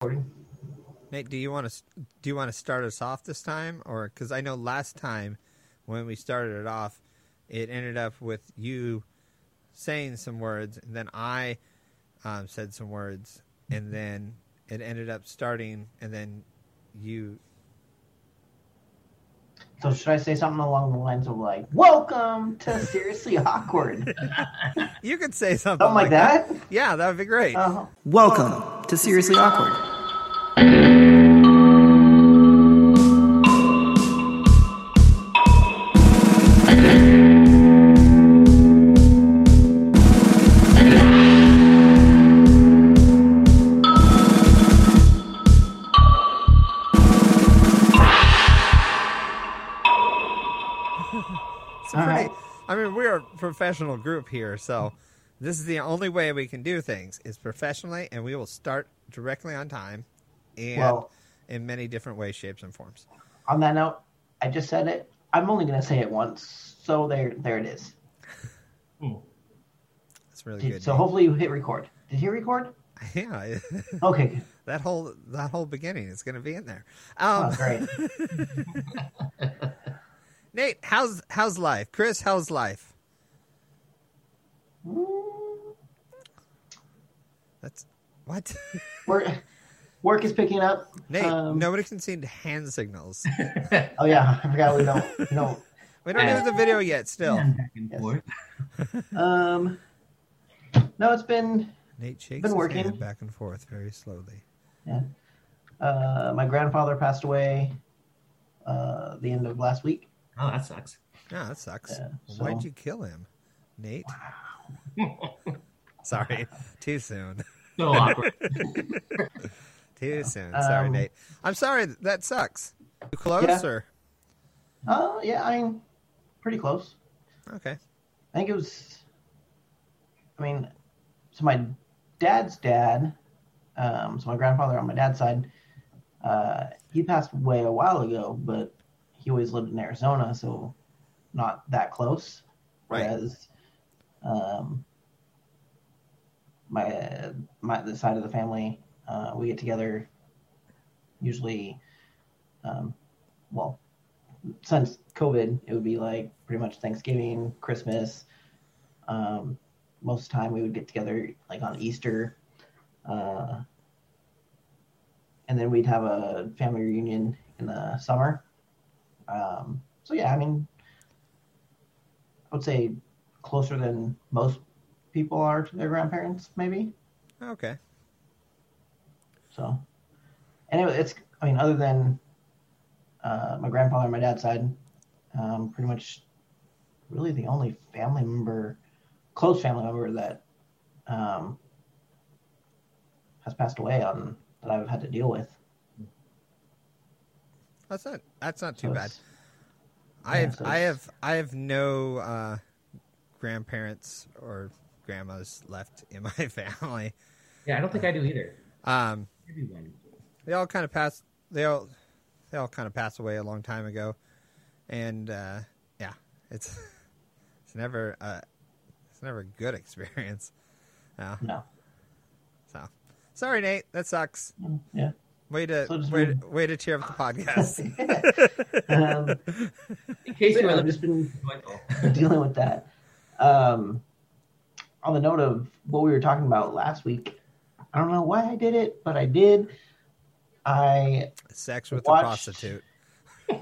recording. Nate, do you want to do you want to start us off this time, or because I know last time when we started it off, it ended up with you saying some words, and then I um, said some words, and then it ended up starting, and then you. So should I say something along the lines of like, "Welcome to Seriously Awkward," You could say something, something like that? Yeah, that would be great. Uh, Welcome to Seriously Awkward. Professional group here, so this is the only way we can do things is professionally, and we will start directly on time, and Well- in many different ways, shapes, and forms. on that note, I just said it. I'm only going to say it once, so there, there it is. That's really Did- good. so Nate. hopefully you hit record. Did you record? yeah, Okay, that whole that whole beginning is going to be in there. Oh, Um, great. Nate, how's how's life? Chris, how's life? That's what. Work, work is picking up. Nate, Um, nobody can see the hand signals. Oh yeah, I forgot we don't. We don't. We don't have the video yet. Still, back and Yes. forth. Um, no, it's been. Nate shakes Been working. hand back and forth very slowly. Yeah. Uh, my grandfather passed away. Uh, the end of last week. Oh, that sucks. Yeah, that sucks. Yeah, Why'd you kill him, Nate? Sorry, too soon. So awkward. Too soon. Sorry, Um, Nate. I'm sorry. That sucks. You close Yeah. or Oh yeah, I'm pretty close. okay? I think it was. I mean, so my dad's dad, um, so my grandfather on my dad's side, uh, he passed away a while ago, but he always lived in Arizona, so not that close. Right. Whereas, um, my my the side of the family, uh, we get together usually, um, well, since COVID, it would be like pretty much Thanksgiving, Christmas. Um, most of the time, we would get together like on Easter, uh, and then we'd have a family reunion in the summer. Um, so yeah, I mean, I would say closer than most people are to their grandparents, maybe. Okay. So, anyway, it's I mean, other than uh, my grandfather on my dad's side, um, pretty much really the only family member, close family member that um, has passed away on that I've had to deal with. That's not. That's not too So bad. I yeah, have. so I have. I have no uh, grandparents or grandmas left in my family. Yeah, I don't think I do either. Um, Maybe one. they all kind of passed. They all. They all kind of passed away a long time ago, and uh, yeah, it's it's never. Uh, it's never a good experience. No. No, So sorry, Nate. That sucks. Mm, yeah. Way to So way, to way to cheer up the podcast. um, In case you I've just been dealing with that. Um, on the note of what we were talking about last week, I don't know why I did it, but I did. I Sex with Watch- a prostitute.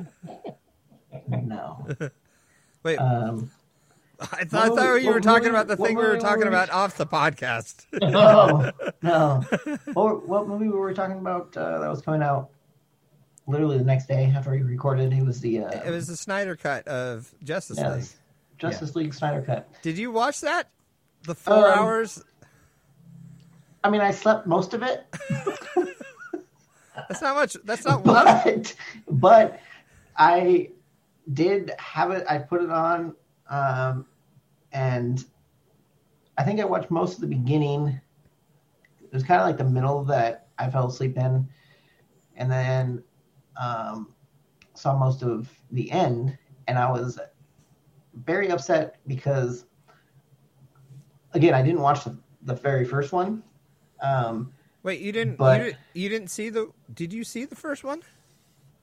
no. Wait, Um, I thought, I thought you were talking about the thing we were talking about off the podcast. no, no. What, what movie were we talking about uh, that was coming out literally the next day after we recorded? It was the uh, it was the Snyder cut of Justice League. Yes, Justice League Snyder Cut. Did you watch that? The four Um, hours? I mean, I slept most of it, That's not much. That's not one. but but I did have it. I put it on, um, and I think I watched most of the beginning. It was kind of like the middle that I fell asleep in, and then um, saw most of the end, and I was very upset because, again, I didn't watch the, the very first one, um, Wait, you didn't But- you, didn't- you didn't see the did you see the first one?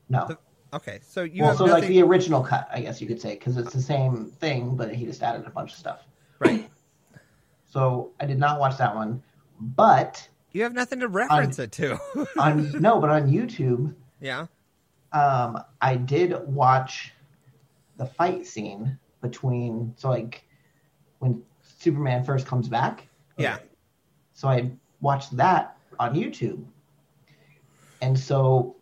No. The- Okay, so you well, have so nothing like the original cut, I guess you could say, because it's the same thing, but he just added a bunch of stuff. right. So I did not watch that one, but You have nothing to reference it to. on no, but on YouTube, yeah. um, I did watch the fight scene between. So like when Superman first comes back. Yeah. So I watched that on YouTube, and so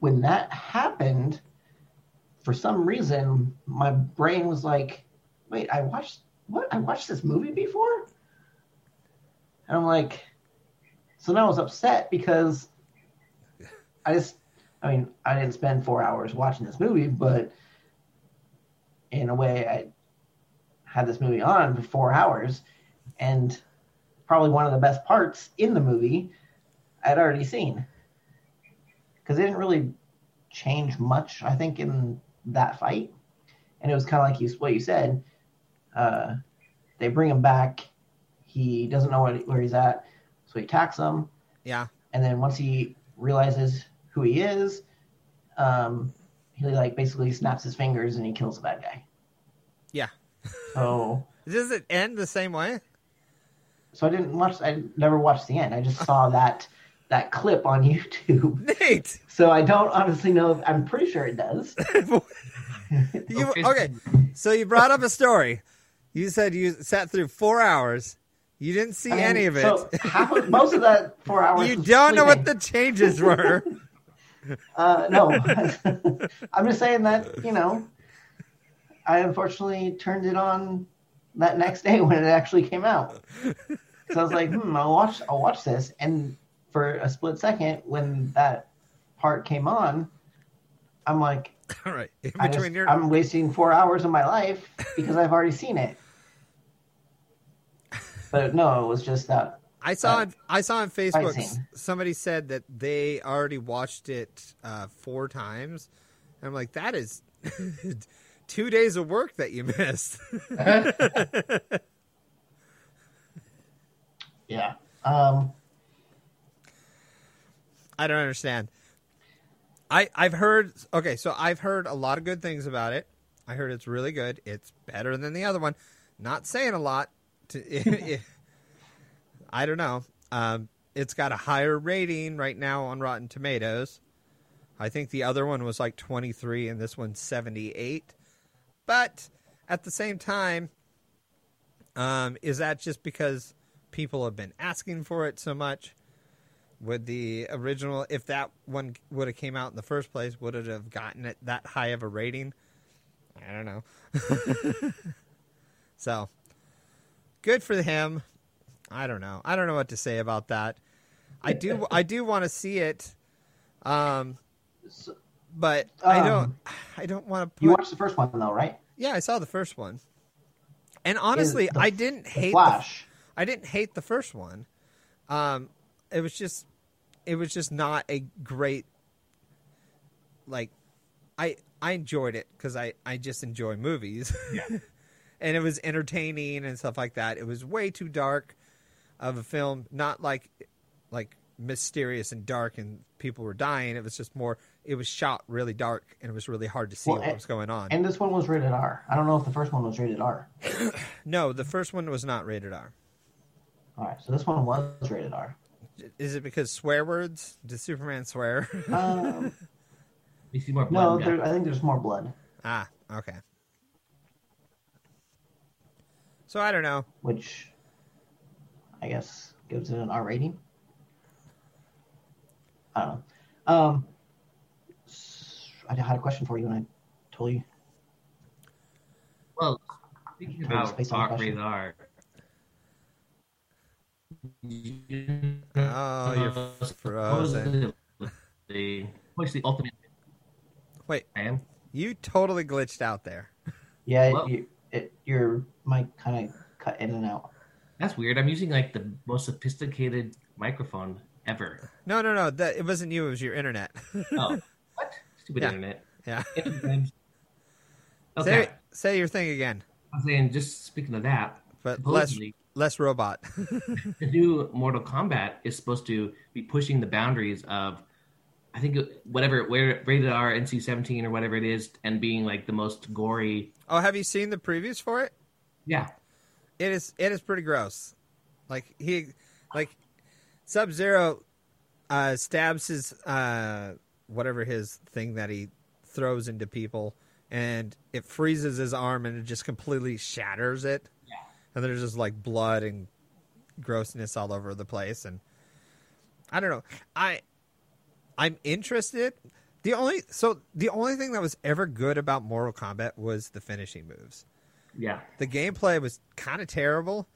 when that happened, for some reason, my brain was like, "Wait, I watched what? I watched this movie before," and I'm like, so now I was upset because I just, I mean, I didn't spend four hours watching this movie, but in a way, I had this movie on for four hours, and probably one of the best parts in the movie I'd already seen because it didn't really change much, I think, in that fight, and it was kind of like you what you said. Uh, they bring him back. He doesn't know what, where he's at, so he attacks them Yeah. and then once he realizes who he is, um, he like basically snaps his fingers and he kills the bad guy. Yeah. So, Does it end the same way? so I didn't watch. I never watched the end. I just saw that that clip on YouTube. Nate. So I don't honestly know. If, I'm pretty sure it does. You, Okay. okay, so you brought up a story. You said you sat through four hours. You didn't see I mean, any of it. So half of, most of that four hours. you was don't know what the changes were. Uh, no, I'm just saying that you know, I unfortunately turned it on that next day when it actually came out. So I was like, hmm, I'll watch, I'll watch this, and for a split second when that part came on, I'm like, All right. In just, your I'm wasting four hours of my life because I've already seen it. But no, it was just that. I saw on I saw on Facebook fight s- scene. somebody said that they already watched it uh, four times. I'm like, that is two days of work that you missed. Yeah. Um, I don't understand. I I've heard okay, so I've heard a lot of good things about it. I heard it's really good. It's better than the other one. Not saying a lot. To, I don't know. Um, it's got a higher rating right now on Rotten Tomatoes. I think the other one was like 23 and this one's 78. But at the same time, um, is that just because people have been asking for it so much? Would the original, if that one would have came out in the first place, would it have gotten it that high of a rating? I don't know. so, good for him. I don't know. I don't know what to say about that. I do. I do want to see it, um, so but I don't. Um, I don't want to you watched the first one though, right? Yeah, I saw the first one, and honestly, the- I didn't hate. The, Flash. I didn't hate the first one. Um, it was just, it was just not a great. Like, I I enjoyed it because I I just enjoy movies, and it was entertaining and stuff like that. It was way too dark of a film, not like like mysterious and dark and people were dying. It was just more. It was shot really dark and it was really hard to see Well, what and- was going on. And this one was rated R. I don't know if the first one was rated R. no, the first one was not rated R. All right, so this one was rated R. Is it because swear words? Did Superman swear? Um, We see more no, blood. there, I think there's more blood, ah, okay. So I don't know. which I guess gives it an R rating. I don't know. Um, s- I had a question for you, and I totally. Well, speaking about space on the R question. rated R. Oh, you're frozen. The push the ultimate Wait, fan. you totally glitched out there. Yeah, Well- you, it, your mic kind of cut in and out. That's weird. I'm using like the most sophisticated microphone ever. No, no, no. That it wasn't you. It was your internet. Oh, what? Stupid Yeah. internet. yeah. Internet. Say Okay, say your thing again. I'm saying just speaking of that, but less less robot. the new Mortal Kombat is supposed to be pushing the boundaries of, I think whatever where rated R, NC seventeen or whatever it is, and being like the most gory. oh, have you seen the previews for it? Yeah, It is it is pretty gross. Like he like Sub Zero uh stabs his uh whatever his thing that he throws into people and it freezes his arm and it just completely shatters it. Yeah. And there's just like blood and grossness all over the place and I don't know. I I'm interested. The only so the only thing that was ever good about Mortal Kombat was the finishing moves. Yeah. The gameplay was kind of terrible.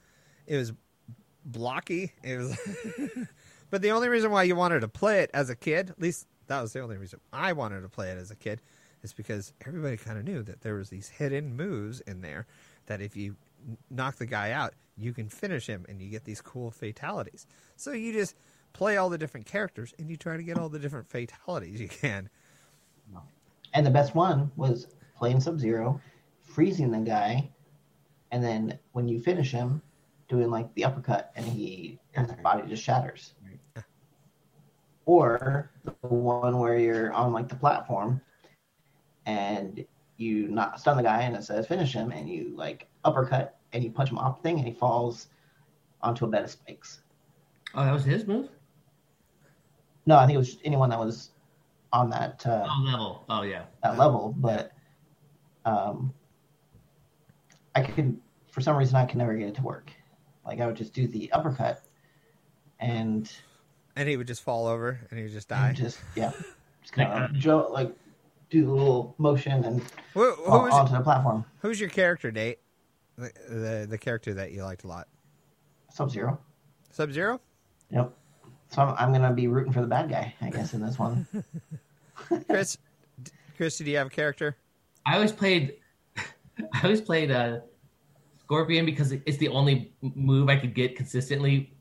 It was blocky. It was, but the only reason why you wanted to play it as a kid, at least that was the only reason I wanted to play it as a kid, is because everybody kind of knew that there was these hidden moves in there that if you knock the guy out, you can finish him and you get these cool fatalities. So you just play all the different characters and you try to get all the different fatalities you can. And the best one was playing Sub Zero, freezing the guy, and then when you finish him, doing like the uppercut, and he his body just shatters. Right. Or the one where you're on like the platform, and you not stun the guy, and it says finish him, and you like uppercut, and you punch him off the thing, and he falls onto a bed of spikes. Oh, that was his move. No, I think it was just anyone that was on that. Uh, Oh, level. Oh, yeah. that level, but um, I could, for some reason, I could never get it to work. Like I would just do the uppercut, and And he would just fall over and he would just I die. just yeah, just kind of uh, uh, jo- like do the little motion and Who, fall who was, onto the platform. who's your character, Nate? The, the the character that you liked a lot. Sub Zero. Sub Zero. Yep. So I'm, I'm gonna be rooting for the bad guy, I guess, in this one. Chris, Chris, do you have a character? I always played. I always played uh, Scorpion because it's the only move I could get consistently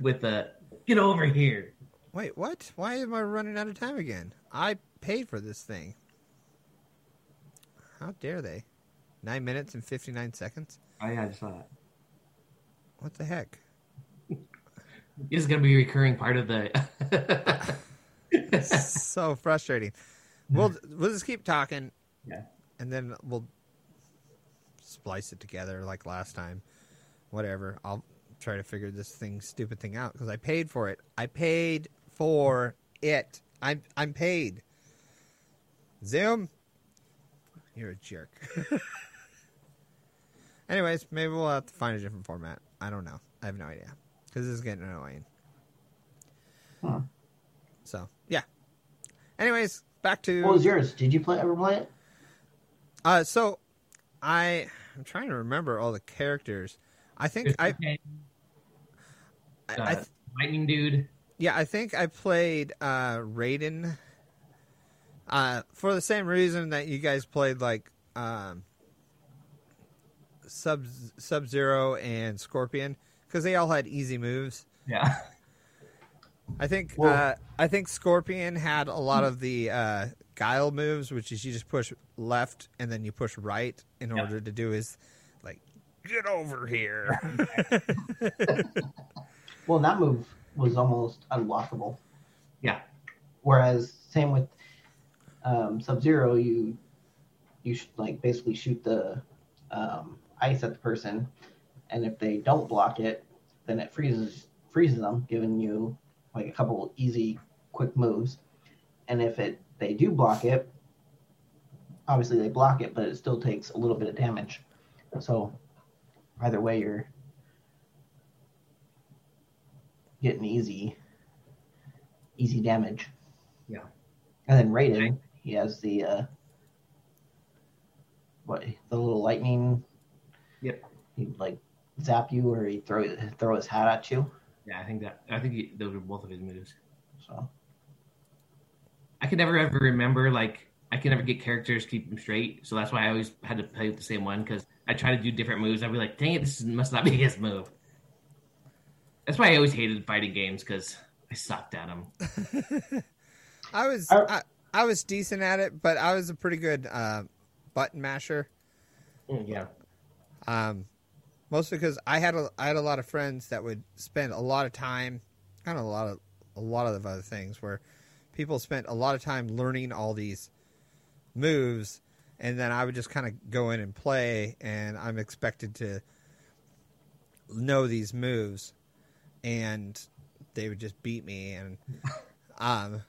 with the get over here. Wait, what? Why am I running out of time again? I paid for this thing. How dare they? Nine minutes and fifty nine seconds. Oh yeah, I just saw that. What the heck? This is gonna be a recurring part of the. so frustrating. We'll we'll just keep talking, yeah. and then we'll splice it together like last time. Whatever. I'll try to figure this thing stupid thing out because I paid for it. I paid for it. I'm I'm paid. Zoom, you're a jerk. Anyways, maybe we'll have to find a different format. I don't know. I have no idea because this is getting annoying. Huh. So yeah. Anyways, back to What was yours? Did you play ever play it? uh, so I I'm trying to remember all the characters. I think I, I, I uh, th- lightning dude. yeah I think I played uh, Raiden. Uh, for the same reason that you guys played like um, Sub Sub Zero and Scorpion because they all had easy moves. Yeah. I think uh, I think Scorpion had a lot of the uh, guile moves, which is you just push left and then you push right in Yeah. order to do his like get over here. Well, that move was almost unblockable. Yeah. Whereas same with um, Sub Zero, you you should like basically shoot the um, ice at the person, and if they don't block it, then it freezes freezes them, giving you like a couple easy quick moves. And if it they do block it, obviously they block it, but it still takes a little bit of damage. So either way, you're getting easy easy damage. Yeah. And then Raiden, he has the uh what the little lightning Yep. he like zap you or he throw throw his hat at you. Yeah, I think that. I think he, those are both of his moves. So I could never ever remember like I could never get characters keep them straight, so that's why I always had to play with the same one because I try to do different moves. I'd be like, dang it, this must not be his move. That's why I always hated fighting games because I sucked at them. I was I- I, I was decent at it, but I was a pretty good uh, button masher. Mm, yeah, Um, mostly because I had a I had a lot of friends that would spend a lot of time, kind of a lot of a lot of other things where people spent a lot of time learning all these moves, and then I would just kind of go in and play, and I'm expected to know these moves, and they would just beat me, and um.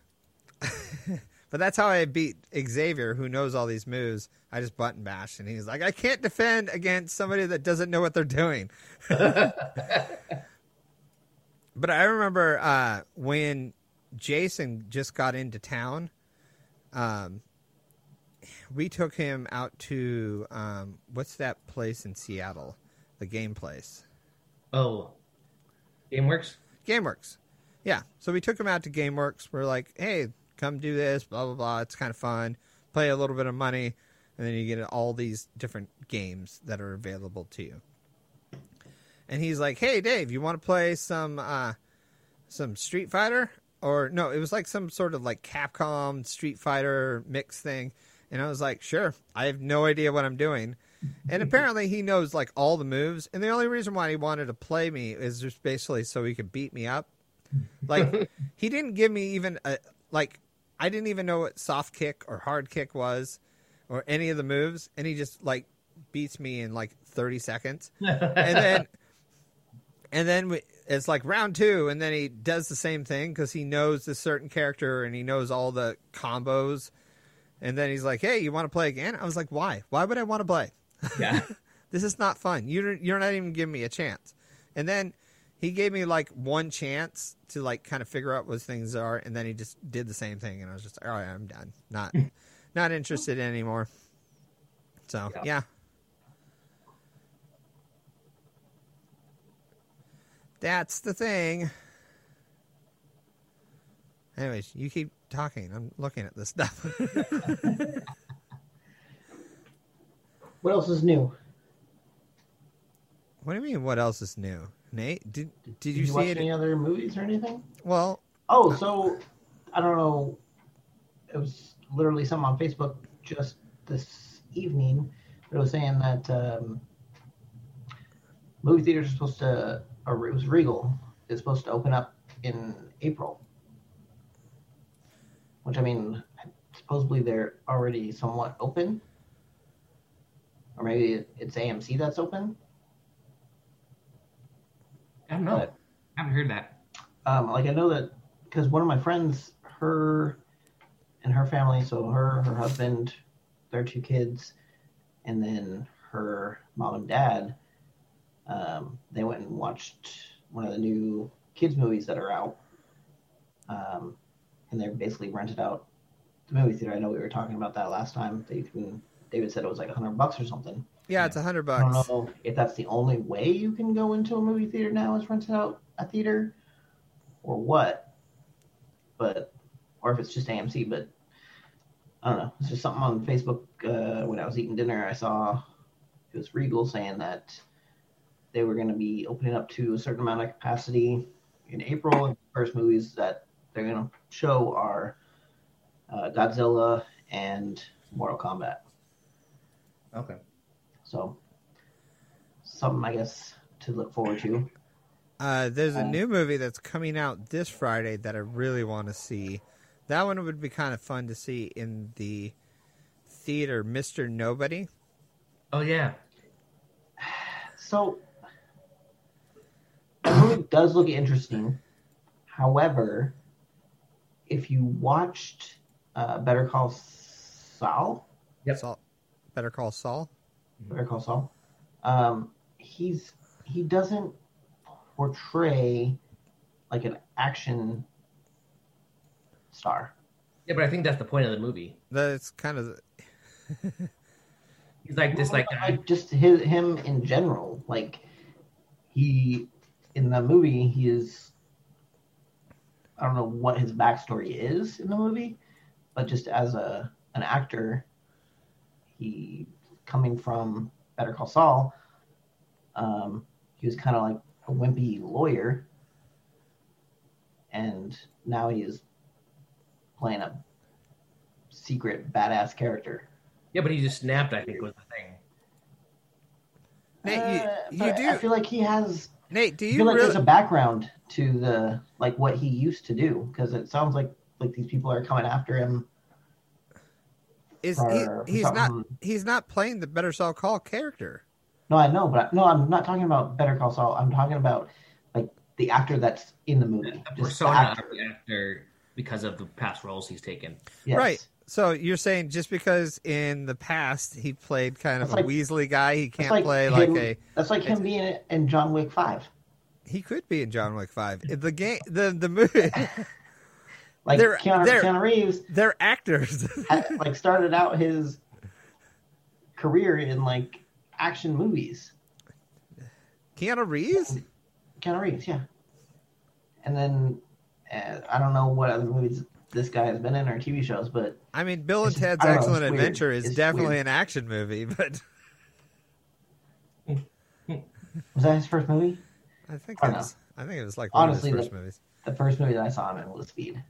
but that's how I beat Xavier, who knows all these moves. I just button bash, and he's like, I can't defend against somebody that doesn't know what they're doing. but I remember uh, when Jason just got into town, um, we took him out to um, what's that place in Seattle, the game place. Oh, GameWorks. GameWorks. Yeah. So we took him out to GameWorks. We're like, hey, come do this, blah blah blah. It's kind of fun. Play a little bit of money, and then you get all these different games that are available to you. And he's like, "Hey, Dave, you want to play some uh, some Street Fighter?" Or no, it was like some sort of like Capcom Street Fighter mix thing. And I was like, "Sure." I have no idea what I'm doing. And apparently he knows like all the moves. And the only reason why he wanted to play me is just basically so he could beat me up. Like he didn't give me even a like I didn't even know what soft kick or hard kick was or any of the moves and he just like beats me in like 30 seconds. and then and then we, it's like round 2 and then he does the same thing cuz he knows this certain character and he knows all the combos. And then he's like, "Hey, you want to play again?" I was like, "Why? Why would I want to play?" Yeah. this is not fun. You're you're not even giving me a chance. And then he gave me like one chance to like kind of figure out what things are, and then he just did the same thing, and I was just like, all right, I'm done. Not not interested anymore. So Yeah. yeah. That's the thing. Anyways, you keep talking. I'm looking at this stuff. What else is new? what do you mean? What else is new, Nate? Did did, Did you, you, see watch it? any other movies or anything? Well, Oh, so I don't know. It was literally something on Facebook just this evening. It was saying that um, movie theaters are supposed to, or it was Regal, is supposed to open up in April. Which I mean, supposedly they're already somewhat open, or maybe it's AMC that's open. I don't know. But I haven't heard that. um, like I know that because one of my friends, her and her family, so her, her husband, their two kids, and then her mom and dad, um, they went and watched one of the new kids movies that are out, um, and they basically rented out the movie theater. I know we were talking about that last time. That you can. David said it was like a hundred bucks or something. yeah, it's a hundred I don't bucks. know if that's the only way you can go into a movie theater now is rented out a theater, or what. But or if it's just AMC. But I don't know. It's just something on Facebook uh, when I was eating dinner. I saw it was Regal saying that they were going to be opening up to a certain amount of capacity in April. And the first movies that they're going to show are uh, Godzilla and Mortal Kombat. Okay. So something I guess to look forward to. Uh, there's a Uh, new movie that's coming out this Friday that I really want to see. That one would be kind of fun to see in the theater, Mister Nobody. Oh yeah. So the movie does look interesting. However, if you watched uh, Better Call Saul, Yep. Saul, Better Call Saul. Better Call Saul, um, he's he doesn't portray like an action star. Yeah, but I think that's the point of the movie. That's kind of He's like this, like guy. like just his, him in general. Like he in the movie, he is. I don't know what his backstory is in the movie, but just as a an actor, he coming from Better Call Saul, um, he was kind of like a wimpy lawyer, and now he is playing a secret badass character. Yeah, but he just snapped. I think was the thing. Uh, you, you do. I feel like he has. Nate, do I you feel like really? there's a background to the like what he used to do because it sounds like like these people are coming after him. is for- he, for he's not he's not playing the Better Saul Call character. No, I know, but I, no, I'm not talking about Better Call Saul. I'm talking about like the actor that's in the movie. The Just the persona actor. of the actor because of the past roles he's taken. Yes. Right. So you're saying just because in the past he played kind of That's a like- Weasley guy, he can't like play him, like a That's like him being in John Wick Five. he could be in John Wick Five. The game, the the movie, Like They're- Keanu, they're- Keanu Reeves they're actors. had, like started out his career in like action movies. Keanu Reeves. Keanu Reeves, yeah. And then uh, I don't know what other movies this guy has been in our TV shows, but I mean, Bill and Ted's know, Excellent. Adventure is It's definitely weird. an action movie, but was that his first movie? I think I it don't was. I think it was like one Honestly, of his first the- movies. The first movie that I saw him in was Speed.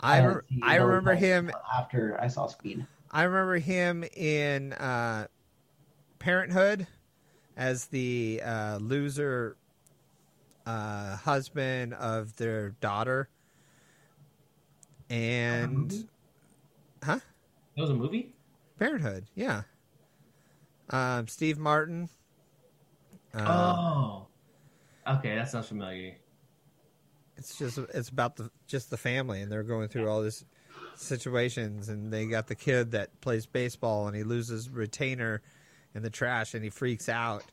I see I remember him. after I saw Speed. I remember him in uh, Parenthood as the uh, loser uh, husband of their daughter, and huh? That was a movie. Parenthood, yeah. Um, Steve Martin. Um, oh, okay, that sounds familiar. it's just it's about the just the family and they're going through all this situations and they got the kid that plays baseball and he loses retainer in the trash and he freaks out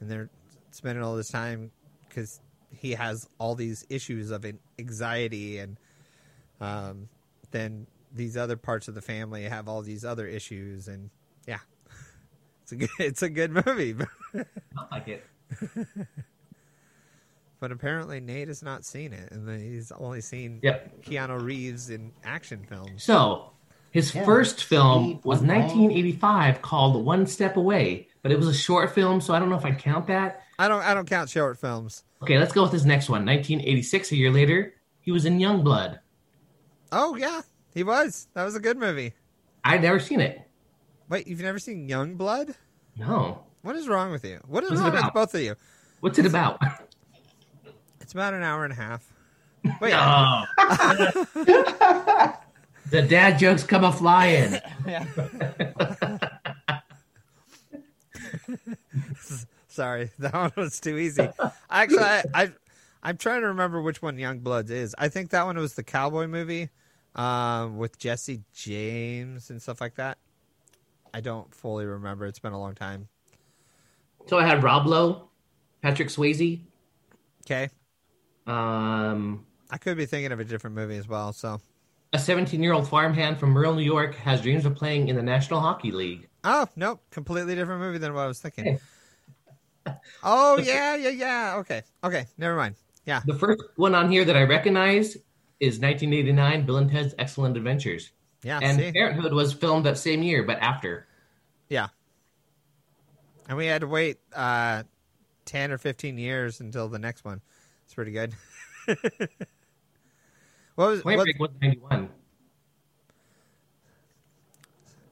and they're spending all this time because he has all these issues of anxiety and um, then these other parts of the family have all these other issues and yeah it's a good it's a good movie I like it. but apparently Nate has not seen it and he's only seen Yep. Keanu Reeves in action films. So his Yeah, first film Speed, was One Night. 1985 called One Step Away, but it was a short film, so I don't know if I count that. I don't I don't count short films. Okay, let's go with this next one. 1986, a year later, he was in Youngblood. Oh yeah, he was. That was a good movie. I'd never seen it. Wait, you've never seen Young Blood? No. What is wrong with you? What is What's wrong with both of you? What's it about? It's about an hour and a half. Wait, Oh. the dad jokes come a flying. sorry, that one was too easy. Actually, I, I I'm trying to remember which one Young Bloods is. I think that one was the cowboy movie um, with Jesse James and stuff like that. I don't fully remember. It's been a long time. So I had Rob Lowe, Patrick Swayze. Okay, Um, I could be thinking of a different movie as well. So, a 17 year old farmhand from rural New York, has dreams of playing in the National Hockey League. oh nope, completely different movie than what I was thinking. Oh yeah, yeah, yeah. Okay, okay, never mind. Yeah, The first one on here that I recognize is 1989 Bill and Ted's Excellent Adventures. yeah. And see? Parenthood was filmed that same year, but after. Yeah. And we had to wait uh, 10 or 15 years until the next one. It's pretty good. what was Point what, Break was 91.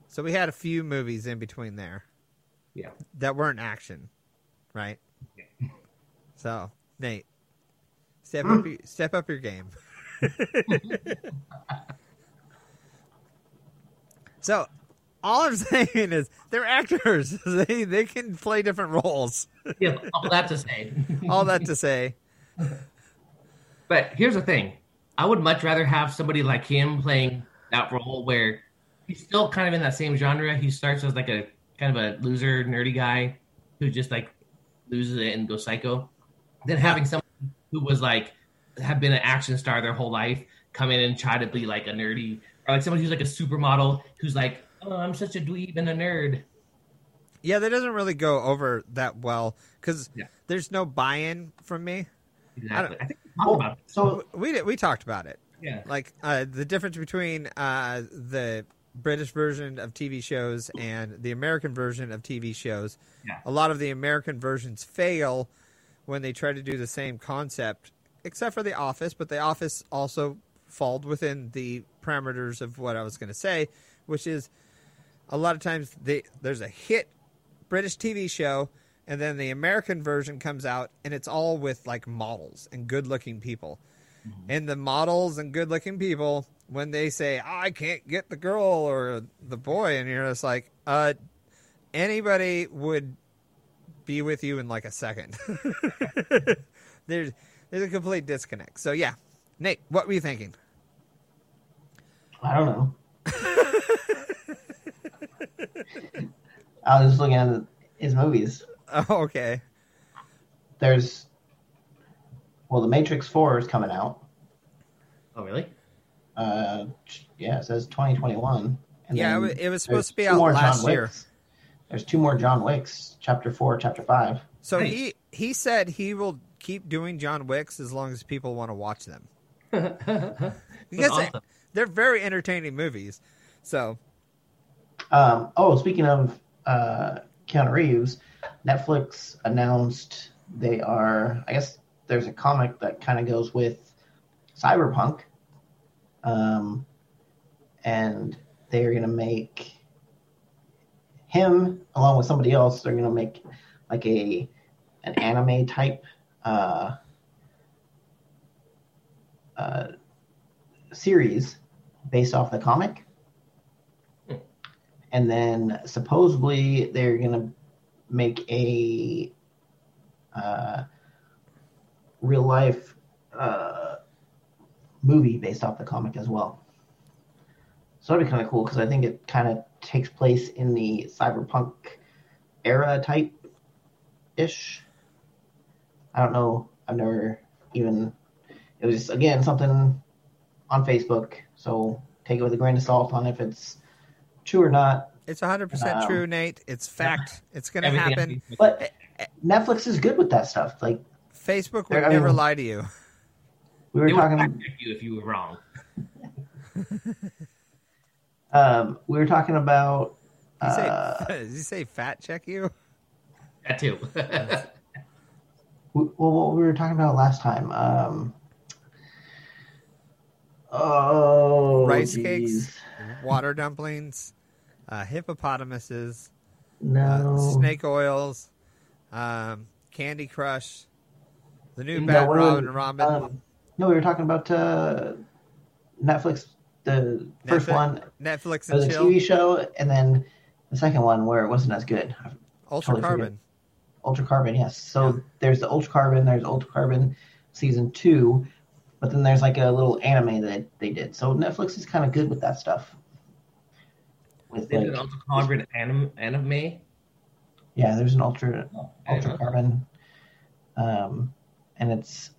so we had a few movies in between there Yeah. that weren't action, right? Yeah. So, Nate, step up your, step up your game. so, all I'm saying is they're actors. They they can play different roles. Yeah, all that to say. all that to say, But here's the thing I would much rather have somebody like him playing that role where he's still kind of in that same genre. He starts as like a kind of a loser, nerdy guy who just like loses it and goes psycho. Then having someone who was like, have been an action star their whole life come in and try to be like a nerdy, or like someone who's like a supermodel who's like, oh, I'm such a dweeb and a nerd. yeah, that doesn't really go over that well because Yeah. there's no buy-in from me. Exactly. I, think we talked about it. so We we talked about it. Yeah. like uh, the difference between uh, the British version of TV shows and the American version of TV shows. Yeah. A lot of the American versions fail when they try to do the same concept, except for The Office. But The Office also fall within the parameters of what I was going to say, which is a lot of times they, there's a hit British TV show and then the American version comes out, and it's all with like models and good-looking people. And the models and good-looking people, when they say, "I can't get the girl or the boy," and you're just like, "Uh, anybody would be with you in like a second. there's there's a complete disconnect. So yeah, Nate, what were you thinking? I don't know. I was just looking at his movies. Oh, okay. There's, well, The Matrix 4 is coming out. Oh, really? Uh, yeah, it says 2021. And Yeah, it then wa- it was supposed to be two out more last John year. Wicks. There's two more John Wicks, Chapter 4, Chapter 5. So Nice. he he said he will keep doing John Wicks as long as people want to watch them because they, awesome. they're very entertaining movies. So Um, oh, speaking of uh, Keanu Reeves, Netflix announced they are. I guess there's a comic that kind of goes with Cyberpunk, um, and they're gonna make him along with somebody else. They're gonna make like a an anime type uh, uh, series based off the comic and then supposedly they're gonna make a uh, real life uh, movie based off the comic as well. So that'd be kind of cool because I think it kind of takes place in the cyberpunk era type ish. I don't know. I've never even. It was just, again something on Facebook, so take it with a grain of salt on if it's true or not. it's 100% Um, true, Nate. It's fact. It's going to happen. But Netflix is good with that stuff. Like Facebook would I mean- never lie to you. we were They would talking, fact check you if you were wrong. um, we were talking about. Did you say, Uh, did you say fat check you? That too. Well, what we were talking about last time. Um, oh, Rice geez. cakes, water dumplings, uh, hippopotamuses, uh, No. snake oils, um, Candy Crush, the new No, Bat Robin was- Robin, um, no, we were talking about uh, Netflix. The first one Netflix was and a Chill, TV show, and then the second one where it wasn't as good. Ultra totally Carbon. Altered Carbon, yes. So Yeah. there's the Altered Carbon, there's Altered Carbon season two, but then there's like a little anime that they did. So Netflix is kind of good with that stuff. With like, also Carbon anim, anime. yeah, there's an Ultra I Ultra. Carbon, um, and it's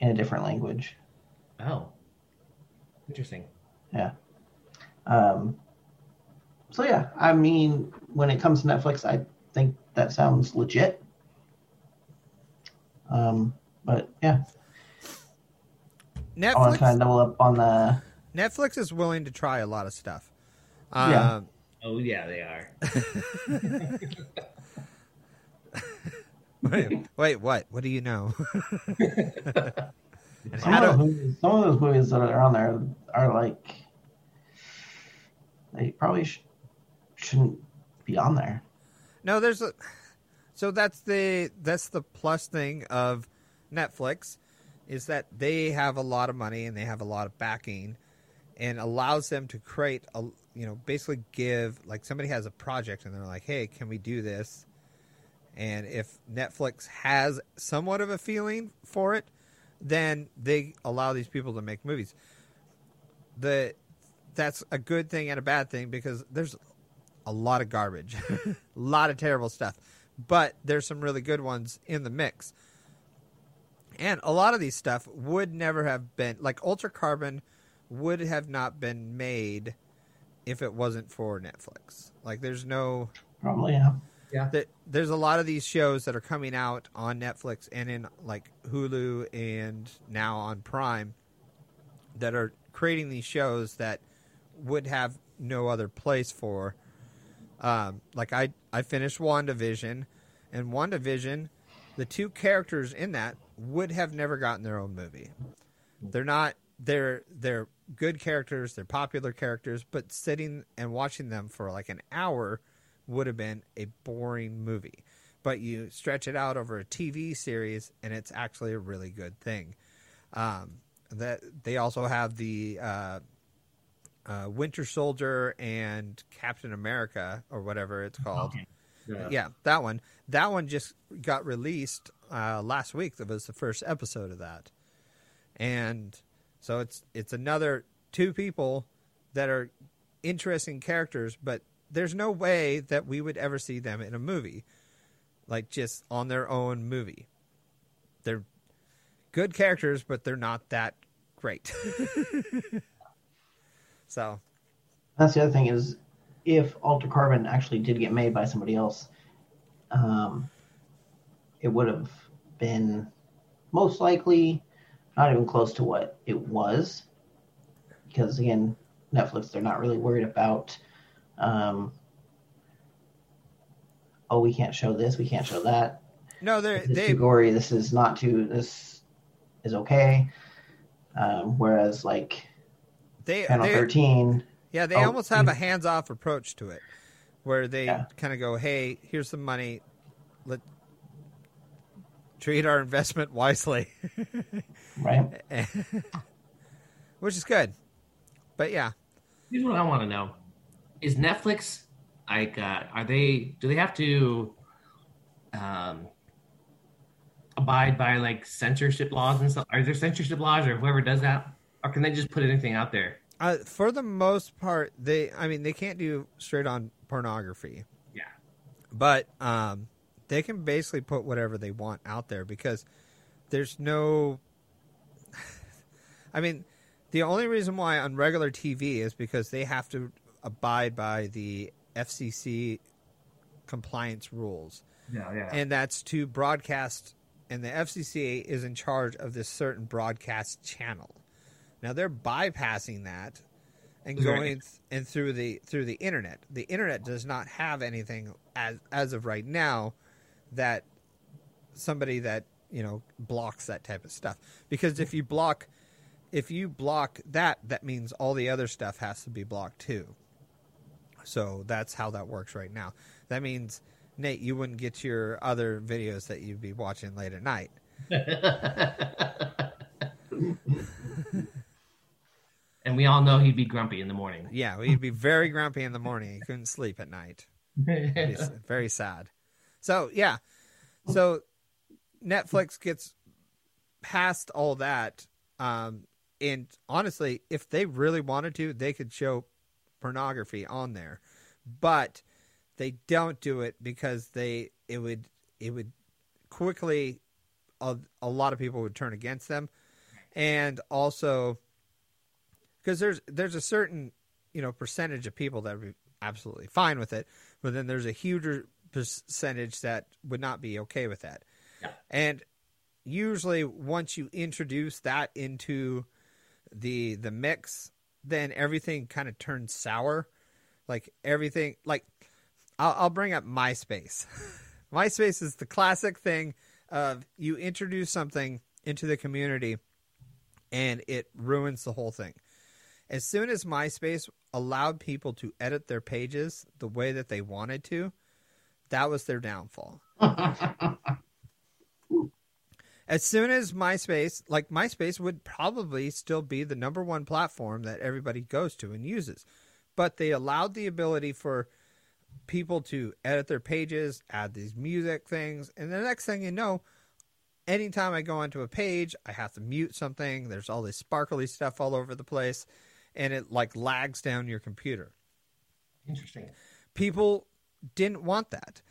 in a different language. Oh, interesting. Yeah. Um, so yeah, I mean, when it comes to Netflix, I think that sounds legit. Um, but yeah, I want to kind Netflix, of double up on the. Netflix is willing to try a lot of stuff. Yeah. Um, Oh yeah, they are. wait, wait, what? What do you know? Some of, those movies, some of those movies that are on there are like they probably sh- shouldn't be on there. No, there's a. So that's the that's the plus thing of Netflix, is that they have a lot of money and they have a lot of backing, and allows them to create a you know basically give like somebody has a project and they're like, hey, can we do this? And if Netflix has somewhat of a feeling for it, then they allow these people to make movies. The that's a good thing and a bad thing because there's a lot of garbage, a lot of terrible stuff, but there's some really good ones in the mix. And a lot of these stuff would never have been like Altered Carbon would have not been made if it wasn't for Netflix. Like there's no Probably, yeah. Yeah. that there's a lot of these shows that are coming out on Netflix and in like Hulu and now on Prime that are creating these shows that would have no other place for. Um, like I, I finished WandaVision, and WandaVision, the two characters in that would have never gotten their own movie. They're not. They're they're good characters. They're popular characters, but sitting and watching them for like an hour would have been a boring movie. but you stretch it out over a TV series, and it's actually a really good thing. Um, that they also have the uh, uh, Winter Soldier and Captain America or whatever it's called. Okay. Yeah. Yeah, that one. That one just got released uh, last week. That was the first episode of that, and so it's it's another two people that are interesting characters, but there's no way that we would ever see them in a movie, like just on their own movie. They're good characters, but they're not that great. so That's the other thing is, if Altered Carbon actually did get made by somebody else, um, it would have been most likely not even close to what it was, because again, Netflix they're not really worried about. Um, oh, we can't show this, we can't show that. no, they This they too gory. This is not too. This is okay. Um, whereas like they Channel they, 13, Yeah, they Oh, almost have a hands-off approach to it, where they Yeah. kind of go, "Hey, here's some money. Let treat our investment wisely," right? which is good. But yeah, Here's what I want to know: Is Netflix like? Uh, are they? Do they have to um, abide by like censorship laws and stuff? Are there censorship laws, or whoever does that, or can they just put anything out there? uh, for the most part, they I mean they can't do straight on pornography, Yeah. but um, they can basically put whatever they want out there because there's no. I mean, the only reason why on regular TV is because they have to abide by the FCC compliance rules, Yeah, yeah. and that's to broadcast. And the FCC is in charge of this certain broadcast channel. Now they're bypassing that and Right. going th- and through the through the internet. The internet does not have anything as as of right now that somebody that you know blocks that type of stuff. Because if you block if you block that, that means all the other stuff has to be blocked too. So that's how that works right now. That means Nate, you wouldn't get your other videos that you'd be watching late at night. and we all know he'd be grumpy in the morning. Yeah, you'd be very grumpy in the morning. He couldn't sleep at night. S- very sad. So yeah, so Netflix gets past all that, um, and honestly, if they really wanted to, they could show pornography on there, but they don't do it because they it would it would quickly a, a lot of people would turn against them, and also because there's there's a certain you know percentage of people that would be absolutely fine with it, but then there's a huger percentage that would not be okay with that. Yeah. And usually once you introduce that into the the mix, then everything kind of turns sour. Like everything like I'll, I'll bring up MySpace. MySpace is the classic thing of you introduce something into the community and it ruins the whole thing. As soon as MySpace allowed people to edit their pages the way that they wanted to, that was their downfall. as soon as MySpace, like MySpace would probably still be the number one platform that everybody goes to and uses. But they allowed the ability for people to edit their pages, add these music things, and the next thing you know, anytime I go onto a page, I have to mute something. There's all this sparkly stuff all over the place, and it like lags down your computer. Interesting. People didn't want that.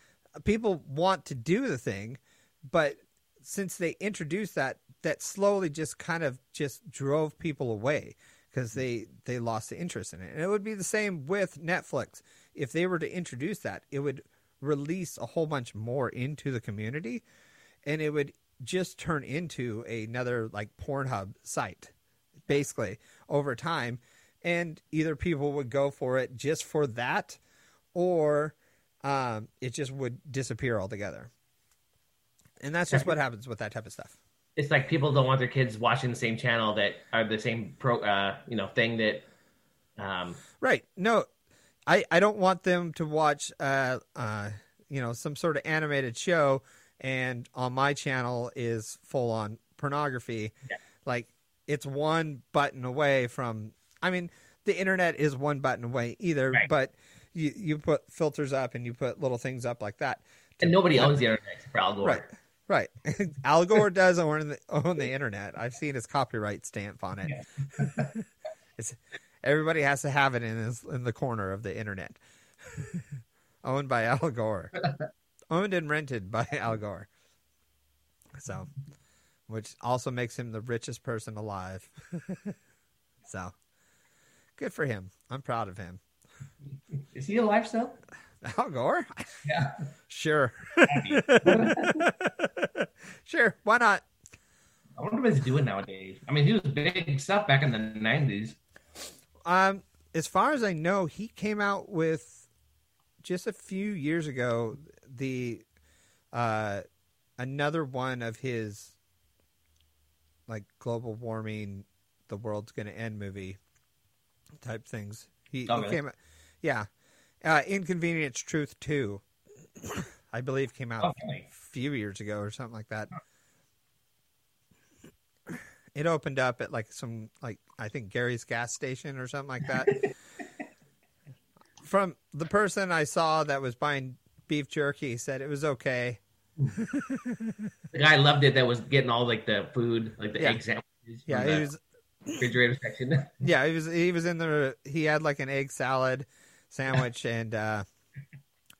People want to do the thing, but since they introduced that, that slowly just kind of just drove people away because they they lost the interest in it. And it would be the same with Netflix. If they were to introduce that, it would release a whole bunch more into the community, and it would just turn into another like Pornhub site, basically over time. And either people would go for it just for that, or um, it just would disappear altogether. And that's just what happens with that type of stuff. It's like people don't want their kids watching the same channel that are the same pro, uh, you know, thing that. Um, Right. No, I, I don't want them to watch, uh, uh, you know some sort of animated show, and on my channel is full on pornography. Yeah. Like it's one button away from. I mean, the internet is one button away either, Right. but you you put filters up and you put little things up like that. And nobody owns the internet for Al Gore. Right. Right. Al Gore does own the, own the internet. I've seen his copyright stamp on it. it's, everybody has to have it in his, in the corner of the internet. Owned by Al Gore. Owned and rented by Al Gore. So, which also makes him the richest person alive. so, good for him. I'm proud of him. Is he alive still? Al Gore? Yeah. Sure. sure. Why not? I wonder what he's doing nowadays. I mean, he was big stuff back in the nineties. Um, as far as I know, he came out with just a few years ago the uh another one of his like global warming, the world's going to end movie type things. He, Oh, he really? came, out- yeah, uh, Inconvenience Truth two, I believe came out really? a few years ago or something like that. It opened up at like some like I think Gary's gas station or something like that. From the person I saw that was buying beef jerky, said it was okay. The guy loved it. That was getting all like the food, like the Yeah. egg sandwiches. Yeah, he was refrigerator section. yeah, he was he was in the he had like an egg salad sandwich and uh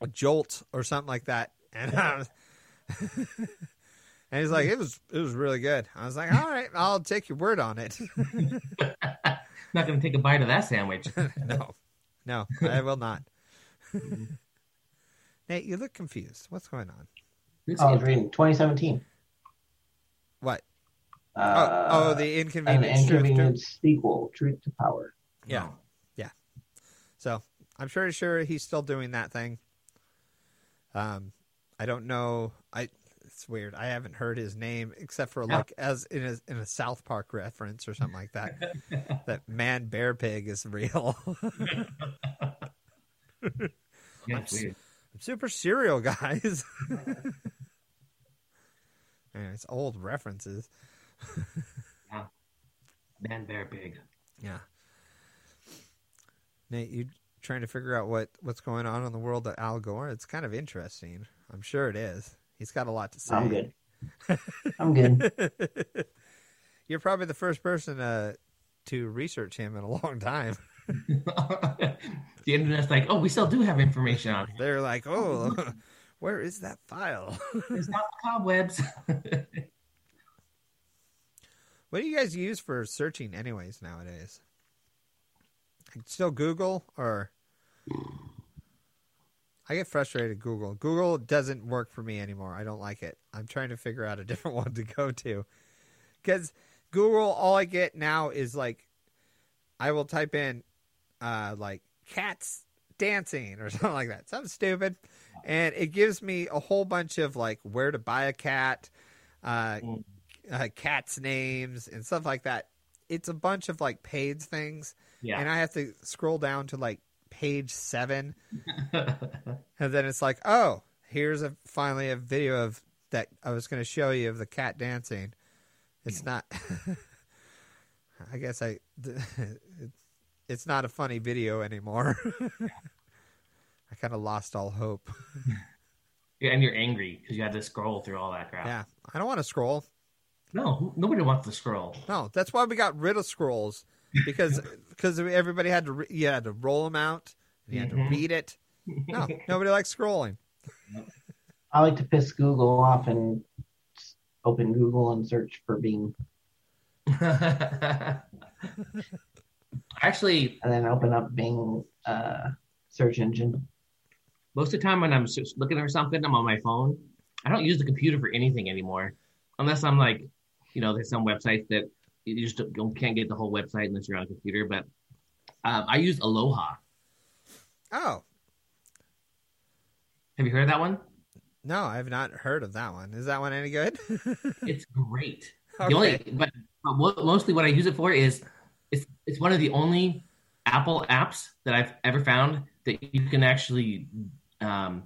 a jolt or something like that. And was, And he's like, it was it was really good. I was like, all right, I'll take your word on it. Not going to take a bite of that sandwich. no, no, I will not. Nate, you look confused. What's going on? Oh, I was reading 2017. What? Uh, oh, oh, the an inconvenience. Truth, inconvenience sequel, Truth to Power. Yeah. Yeah. So I'm pretty sure he's still doing that thing. Um, I don't know. I it's weird. I haven't heard his name except for Yeah. like as in a in a South Park reference or something like that. that man bear pig is real. Yeah, it's weird. Super cereal guys. Man, it's old references. Man, bear, big. Yeah. Nate, you trying to figure out what what's going on in the world of Al Gore? It's kind of interesting. I'm sure it is. He's got a lot to say. I'm good. I'm good. You're probably the first person uh, to research him in a long time. the internet's like, oh, we still do have information on it. They're like, "Oh, where is that file?" It's not cobwebs. what do you guys use for searching, anyways, nowadays? Still Google or? I get frustrated. with Google. Google doesn't work for me anymore. I don't like it. I'm trying to figure out a different one to go to, because Google, all I get now is like, I will type in, uh, like cats dancing or something like that. Something stupid, and it gives me a whole bunch of like where to buy a cat, uh, Mm. uh cats names and stuff like that. It's a bunch of like paid things, yeah. and I have to scroll down to like page seven, and then it's like, oh, here's a finally a video of that I was going to show you of the cat dancing. It's not. I guess I. It's not a funny video anymore. I kind of lost all hope. yeah, and you're angry because you had to scroll through all that crap. Yeah, I don't want to scroll. No, nobody wants to scroll. No, that's why we got rid of scrolls because because everybody had to re- you had to roll them out. And you had to Mhm. read it. No, nobody likes scrolling. I like to piss Google off and open Google and search for Bing, Actually, and then open up Bing uh, search engine. Most of the time when I'm looking for something, I'm on my phone. I don't use the computer for anything anymore, unless I'm like, you know, there's some websites that you just don't, don't- can't get the whole website unless you're on a computer. But um, I use Aloha. Oh Have you heard of that one? no, I've not heard of that one. Is that one any good? It's great. Okay. The only, but, but mostly what I use it for is it's it's one of the only Apple apps that I've ever found that you can actually um,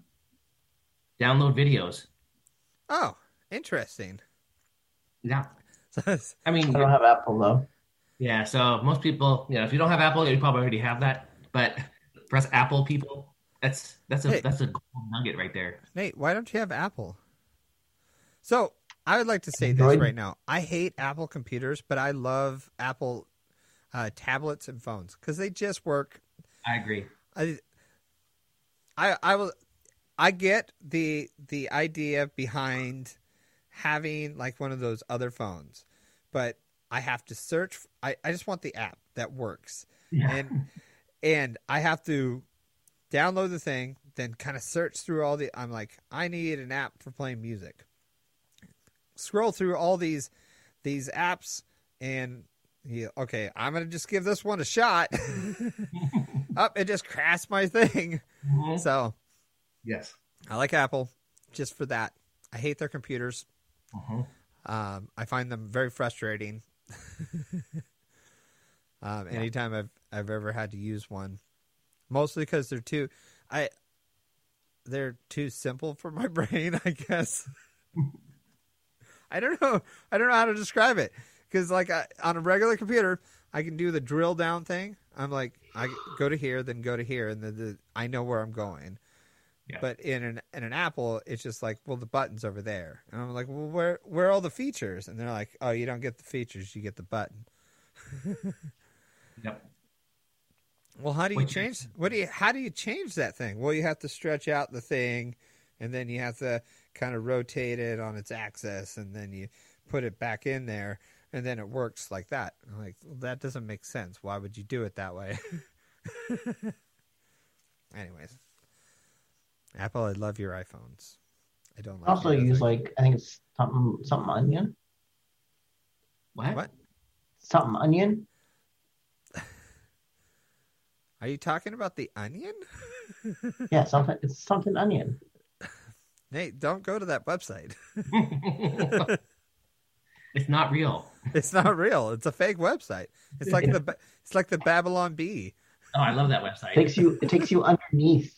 download videos. Oh, interesting. Yeah, I mean, I don't have Apple though. yeah. So most people, you know, if you don't have Apple, you probably already have that. But for us Apple people, that's that's a Hey. that's a gold nugget right there. Nate, why don't you have Apple? So I would like to say this right now. I hate Apple computers, but I love Apple uh, tablets and phones because they just work. I agree. I, I, I will. I get the the idea behind having like one of those other phones, but I have to search. I, I just want the app that works Yeah. and and I have to download the thing, then kind of search through all the. I'm like, I need an app for playing music. Scroll through all these these apps, and you, okay, I'm gonna just give this one a shot. Up, it just crashed my thing. Mhm. So Yes. I like Apple just for that. I hate their computers. Mhm. Um, I find them very frustrating. um, anytime I've I've ever had to use one, mostly because they're too, I, they're too simple for my brain. I guess. I don't know. I don't know how to describe it because, like, I, on a regular computer, I can do the drill down thing. I'm like, I go to here, then go to here, and then the, I know where I'm going. Yeah. But in an in an Apple, it's just like, well, the button's over there, and I'm like, well, where where are all the features? And they're like, oh, you don't get the features, you get the button. Yep. Well, how do you Wait, change? What do you? How do you change that thing? Well, you have to stretch out the thing, and then you have to kind of rotate it on its axis, and then you put it back in there, and then it works like that. I'm like, well, that doesn't make sense. Why would you do it that way? Anyways, Apple, I love your iPhones. I don't like also use like I think it's something something onion. What? What? Something onion. Are you talking about the onion? Yeah, something it's something onion. Nate, don't go to that website. It's not real. It's not real. It's a fake website. It's like the it's like the Babylon Bee Oh, I love that website. takes you it takes you underneath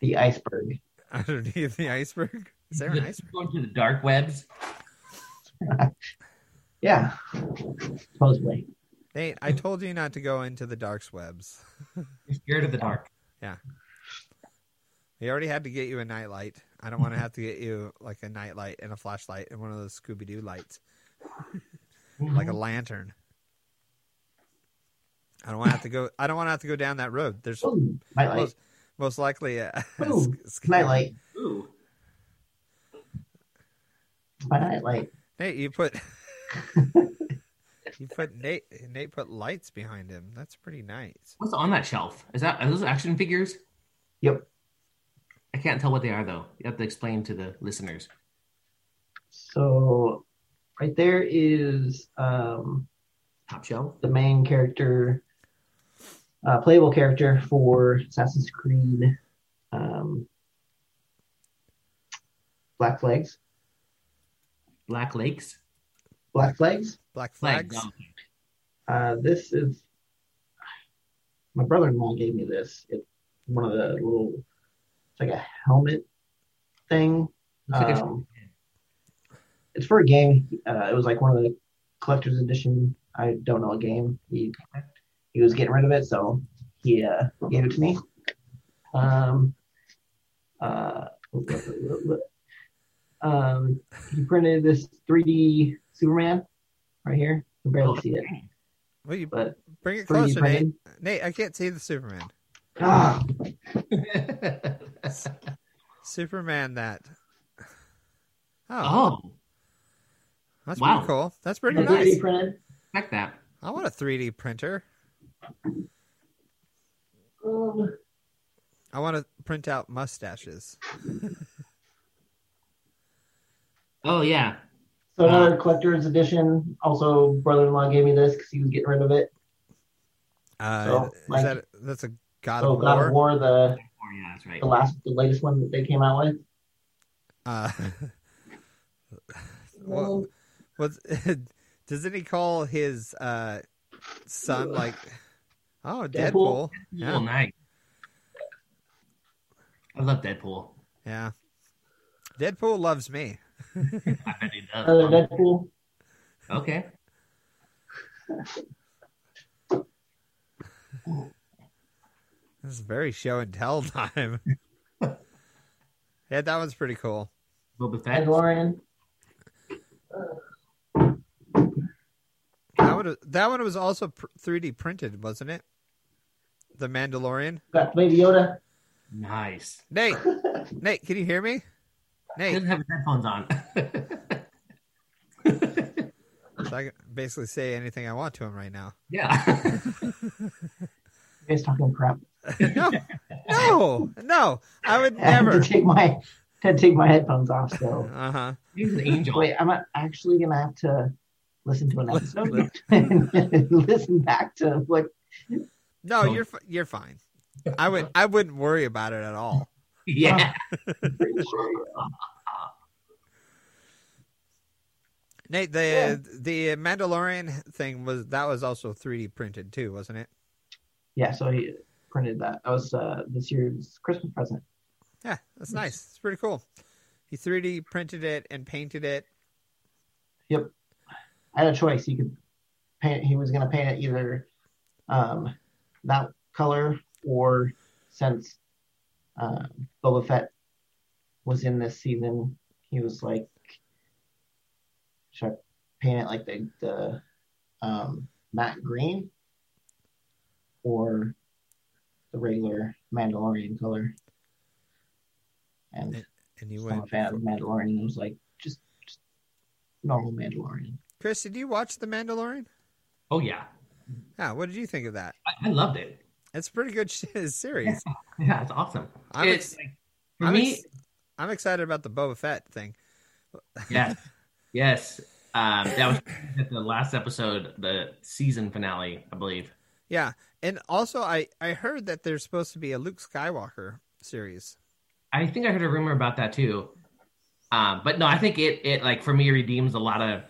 the iceberg. underneath the iceberg. Is there an iceberg? Going to the dark webs. Yeah. Supposedly. Nate, I told you not to go into the dark webs. You're scared of the dark. Yeah. We already had to get you a nightlight. I don't want to have to get you like a nightlight and a flashlight and one of those Scooby Doo lights, like a lantern. I don't want to have to go. I don't want to have to go down that road. There's Ooh, nightlight. most, most likely uh, a, Ooh, sk- nightlight. Ooh. My nightlight. Nate, you put you put Nate. Nate put lights behind him. That's pretty nice. What's on that shelf? Is that are those action figures? Yep. I can't tell what they are though. You have to explain to the listeners. So right there is um Top shelf. the main character, uh, playable character for Assassin's Creed um, Black Flags. Black Lakes. Black Flags. Black Flags. flags. Uh, this is my brother-in-law gave me this. It's one of the little, it's like a helmet thing. Looks like a- Um, it's for a game. Uh, it was like one of the collector's edition. I don't know a game. He he was getting rid of it, so he uh, gave it to me. Um, uh, um, he printed this 3D Superman right here. You can barely see it, Well, you but bring it closer, Nate. Nate, I can't see the Superman. Ah, Superman that. Oh, oh, that's wow. pretty cool. That's pretty nice. 3D nice. printed. check that. I want a 3D printer. Um, I want to print out mustaches. Oh yeah. so another collector's edition. Also, brother-in-law gave me this because he was getting rid of it. Uh, So, is like- that that's a God so of God War? of War, the Oh yeah, that's right. the last, the latest one that they came out with. Uh, well, was doesn't he call his uh, son like? Oh, Deadpool. Deadpool? Yeah. Oh, nice. I love Deadpool. Yeah. Deadpool loves me. I bet he does. Another Deadpool. Okay. This is very show and tell time. yeah, that one's pretty cool. Boba Fett. Mandalorian. That one, that one was also pr- 3D printed, wasn't it? The Mandalorian. Got Baby Yoda. Nice. Nate, Nate, can you hear me? He Nate, doesn't have his headphones on. so I can basically say anything I want to him right now. yeah. He's talking crap. no, no, no. I would I had never. to take my had to take my headphones off. So Uh huh. He's an angel. wait, I'm actually gonna have to listen to an episode Listen. and listen back to what. No, Oh. you're you're fine. I would I wouldn't worry about it at all. Yeah. Nate, the Yeah. the Mandalorian thing was that was also 3D printed too, wasn't it? Yeah, so he printed that. That was uh, this year's Christmas present. Yeah, that's nice. It's pretty cool. He 3D printed it and painted it. Yep. Had a choice. He could paint. He was gonna paint it either um, that color or since uh, Boba Fett was in this season, he was like, should I paint it like the the um, matte green or the regular Mandalorian color? And And you I'm a went. fan of Mandalorian. and was like, just, just normal Mandalorian. Chris, did you watch the Mandalorian? Oh yeah. Yeah, what did you think of that? I, I loved it. It's a pretty good series. Yeah, it's awesome. I'm it's ex- like, for I'm, me. ex- I'm excited about the Boba Fett thing. yes, yes. Um, that was at the last episode, the season finale, I believe. Yeah, and also I I heard that there's supposed to be a Luke Skywalker series. I think I heard a rumor about that too. Um, but no, I think it it like for me redeems a lot of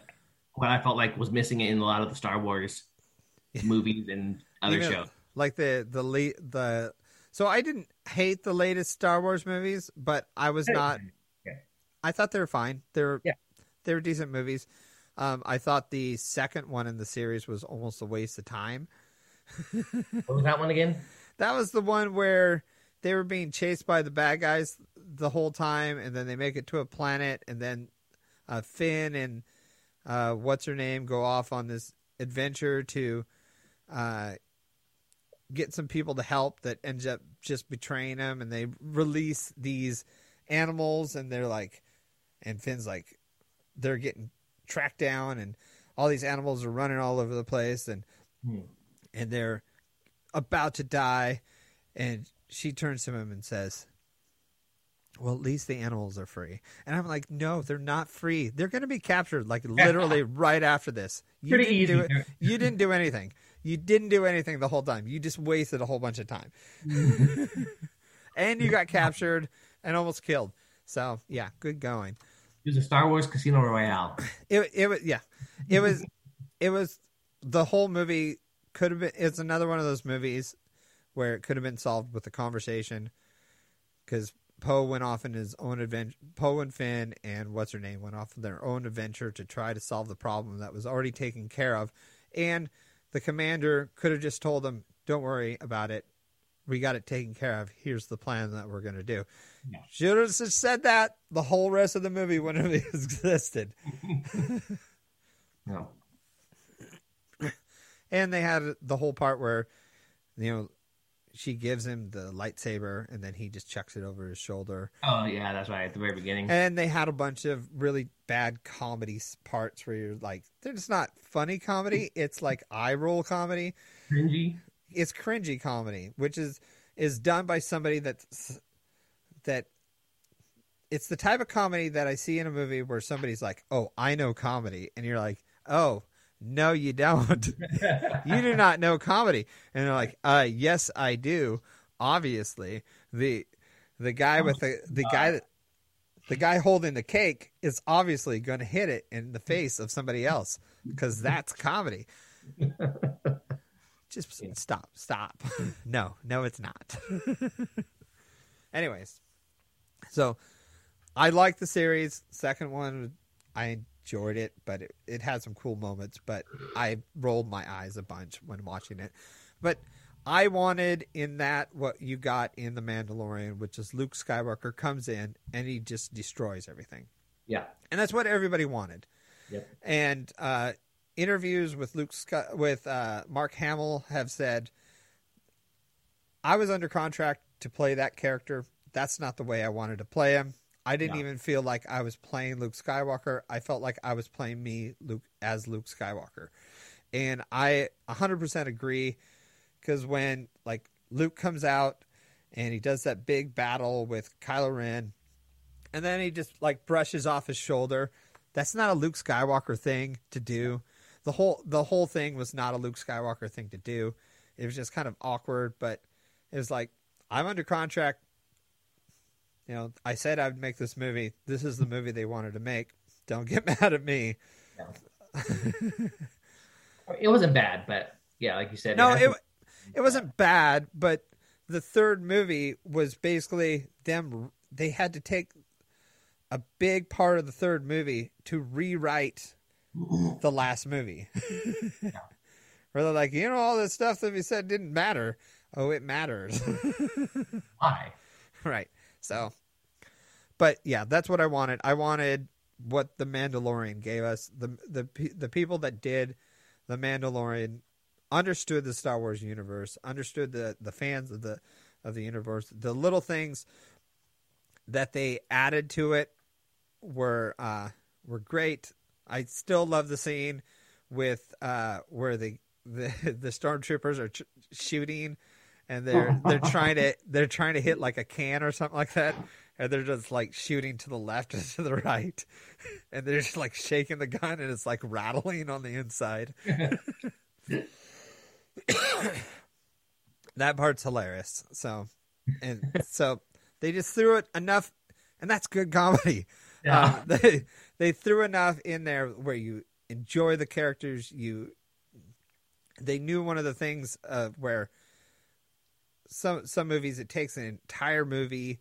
what I felt like was missing in a lot of the Star Wars movies and other shows. like the the le- the. So I didn't hate the latest Star Wars movies, but I was not. Yeah. I thought they were fine. They're Yeah. they were decent movies. Um, I thought the second one in the series was almost a waste of time. What was that one again? That was the one where they were being chased by the bad guys the whole time, and then they make it to a planet, and then uh, Finn and uh, what's her name go off on this adventure to uh, get some people to help that ends up just betraying them, and they release these animals, and they're like, and Finn's like, they're getting tracked down, and all these animals are running all over the place, and Hmm. and they're about to die, and she turns to him and says, "Well, at least the animals are free." And I'm like, "No, they're not free. They're going to be captured like literally right after this. You Pretty didn't easy. do it. You didn't do anything. You didn't do anything the whole time. You just wasted a whole bunch of time, and you got captured and almost killed. So yeah, good going. It was a Star Wars Casino Royale. It it was yeah, it was it was the whole movie could have been. It's another one of those movies where it could have been solved with a conversation because Poe went off in his own adventure. Poe and Finn and what's her name went off on their own adventure to try to solve the problem that was already taken care of, and the commander could have just told them, "Don't worry about it. We got it taken care of. Here's the plan that we're going to do." Yeah. Should have just said that. The whole rest of the movie wouldn't have existed. No. And they had the whole part where, you know, she gives him the lightsaber and then he just chucks it over his shoulder. Oh yeah, that's right at the very beginning. And they had a bunch of really bad comedy parts where you're like, they're just not funny comedy. It's like eye roll comedy. Cringy. It's cringy comedy, which is is done by somebody that's that. It's the type of comedy that I see in a movie where somebody's like, "Oh, I know comedy," and you're like, "Oh, no, you don't. you do not know comedy." And they're like, "Uh, yes, I do. Obviously, the the guy with the the guy that the guy holding the cake is obviously going to hit it in the face of somebody else because that's comedy." Just stop, stop. no, no, it's not. Anyways, so I like the series. Second one, I enjoyed it, but it, it had some cool moments. But I rolled my eyes a bunch when watching it. But I wanted in that what you got in the Mandalorian, which is Luke Skywalker comes in and he just destroys everything, Yeah. and that's what everybody wanted. Yep. And uh, interviews with Luke Sky- with uh, Mark Hamill have said, I was under contract to play that character. That's not the way I wanted to play him. I didn't No. even feel like I was playing Luke Skywalker. I felt like I was playing me, Luke, as Luke Skywalker. And I 100% agree because when like Luke comes out and he does that big battle with Kylo Ren, and then he just like brushes off his shoulder. That's not a Luke Skywalker thing to do. The whole the whole thing was not a Luke Skywalker thing to do. It was just kind of awkward, but it was like I'm under contract. You know, I said I'd make this movie. This is the movie they wanted to make. Don't get mad at me. It wasn't bad, but yeah, like you said. No, it it wasn't bad, but the third movie was basically them. They had to take a big part of the third movie to rewrite the last movie. Where they're like, you know, all this stuff that we said didn't matter. Oh, it matters. why? right. So, but yeah, that's what I wanted. I wanted what the Mandalorian gave us. The the the people that did the Mandalorian understood the Star Wars universe, understood the the fans of the of the universe. The little things that they added to it were uh were great. I still love the scene with uh where the the, the stormtroopers are ch- shooting and they're they're trying to they're trying to hit like a can or something like that and they're just like shooting to the left and to the right and they're just like shaking the gun and it's like rattling on the inside that part's hilarious so and so they just threw it enough and that's good comedy Yeah. um, they they threw enough in there where you enjoy the characters. You they knew one of the things uh, where some some movies it takes an entire movie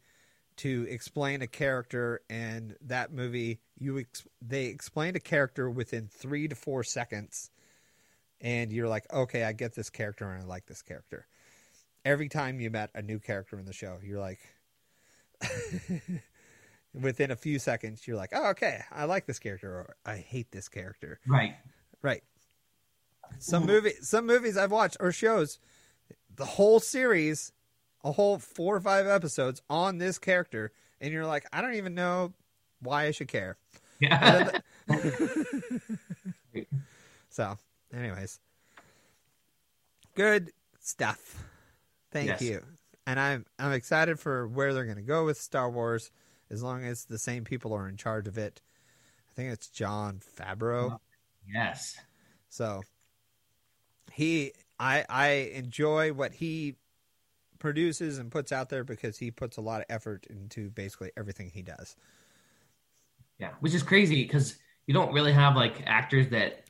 to explain a character, and that movie you ex- they explained a character within three to four seconds, and you're like, okay, I get this character and I like this character. Every time you met a new character in the show, you're like. within a few seconds you're like oh okay i like this character or i hate this character right. right some movie some movies i've watched or shows the whole series a whole four or five episodes on this character and you're like i don't even know why i should care Yeah. so anyways good stuff thank Yes. you and i'm i'm excited for where they're going to go with star wars as long as the same people are in charge of it i think it's jon favreau yes. so he i i enjoy what he produces and puts out there because he puts a lot of effort into basically everything he does Yeah, which is crazy because you don't really have like actors that,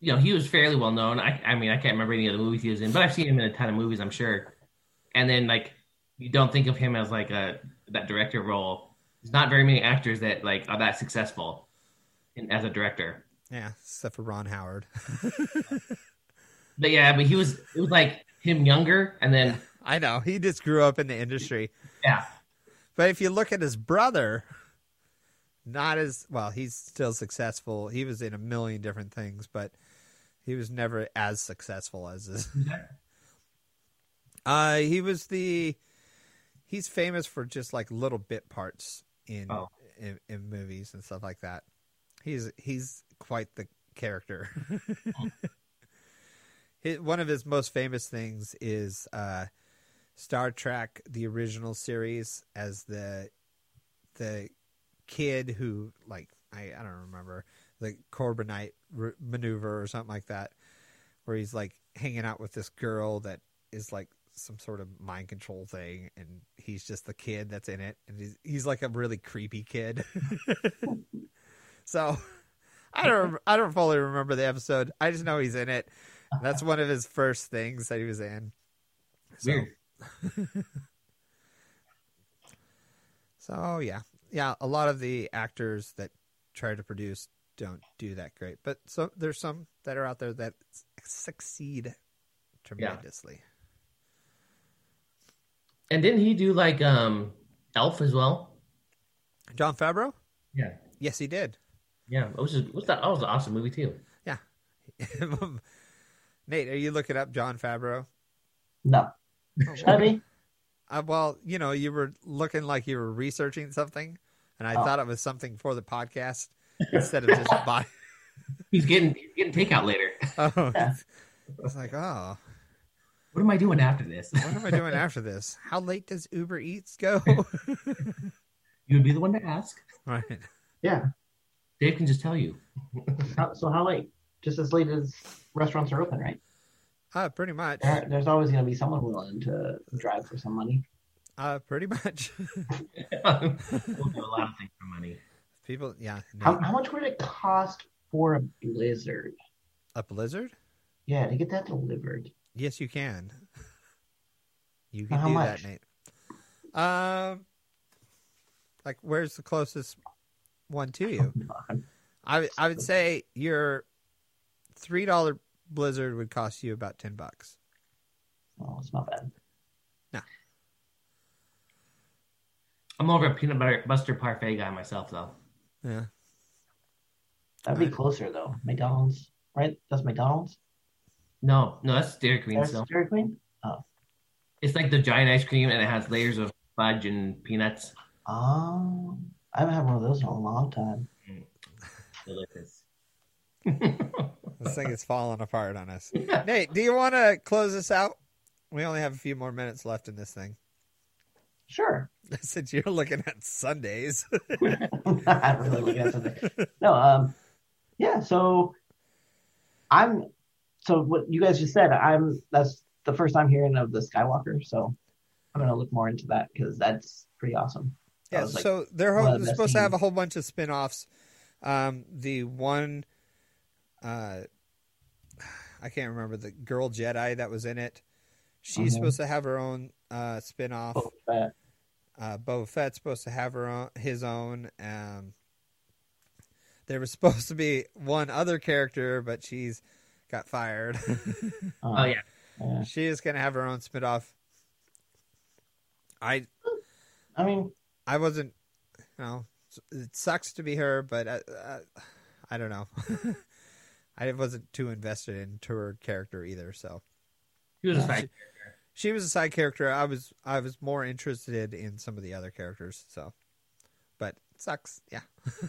you know, he was fairly well known. I, I mean, I can't remember any of the movies he was in, but I've seen him in a ton of movies, I'm sure. And then like, you don't think of him as like a that director role. There's not very many actors that like are that successful in, as a director. yeah except for ron howard But yeah, but he was it was like him younger, and then i know he just grew up in the industry yeah, But if you look at his brother, not as well, he's still successful. He was in a million different things, but he was never as successful as his. Uh, he was the. He's famous for just like little bit parts in, Oh. in in movies and stuff like that. He's he's quite the character. One of his most famous things is uh, Star Trek, the original series, as the the kid who like I, I don't remember the Corbomite maneuver or something like that, where he's like hanging out with this girl that is like some sort of mind control thing, and he's just the kid that's in it, and he's he's like a really creepy kid. so I don't I don't fully remember the episode. I just know he's in it. That's one of his first things that he was in. So, weird. so yeah, yeah, a lot of the actors that try to produce don't do that great, but so there's some that are out there that succeed tremendously. And didn't he do like um Elf as well? Jon Favreau? Yeah. Yes, he did. Yeah. It was just, what's that? That was an awesome movie too. Nate, are you looking up Jon Favreau? No. Should I be? Uh, well, you know, you were looking like you were researching something, and I Oh. thought it was something for the podcast instead of just buy. He's getting he's getting takeout later. Oh, Yeah. I was like, oh, What am I doing after this? what am I doing after this? How late does Uber Eats go? you would be the one to ask. right. Yeah. Dave can just tell you. How, so how late? Just as late as restaurants are open, right? Uh, pretty much. There, there's always going to be someone willing to drive for some money. Uh, pretty much. we'll do a lot of things for money. People, yeah. How, how much would it cost for a blizzard? a blizzard? Yeah, to get that delivered. Yes, you can. You can how do much? that, Nate. Um, like, where's the closest one to you? I would- I would say your three dollar blizzard would cost you about ten bucks. Oh, it's not bad. No. I'm over of a peanut butter buster parfait guy myself, though. Yeah, That'd be closer though. McDonald's, right? That's McDonald's. No, no, that's Dairy Queen. That's Still, Dairy Queen. Oh. it's like the giant ice cream, and it has layers of fudge and peanuts. Oh, I haven't had one of those in a long time. Mm. Delicious. this thing is falling apart on us. Nate, do you want to close this out? We only have a few more minutes left in this thing. Sure. Since you're looking at Sundays. I'm not really looking at something. No, um, yeah. So I'm. So what you guys just said, I'm. That's the first time hearing of the Skywalker. So I'm gonna look more into that because that's pretty awesome. Yeah, like, so they're, ho- the they're supposed to have a whole bunch of spin-offs. Um, the one, uh, I can't remember the girl Jedi that was in it. She's Mhm. supposed to have her own uh, spin-off. Boba Fett. Uh, Boba Fett's supposed to have her own, his own. Um, there was supposed to be one other character, but she's got fired. Uh, Oh yeah, yeah. she is going to have her own spin-off. I I mean, I wasn't, you know, it sucks to be her, but I, I, I don't know. I wasn't too invested into her character either. So he was a Yeah, side. she was a side character. I was, I was more interested in some of the other characters. So, but it sucks. Yeah.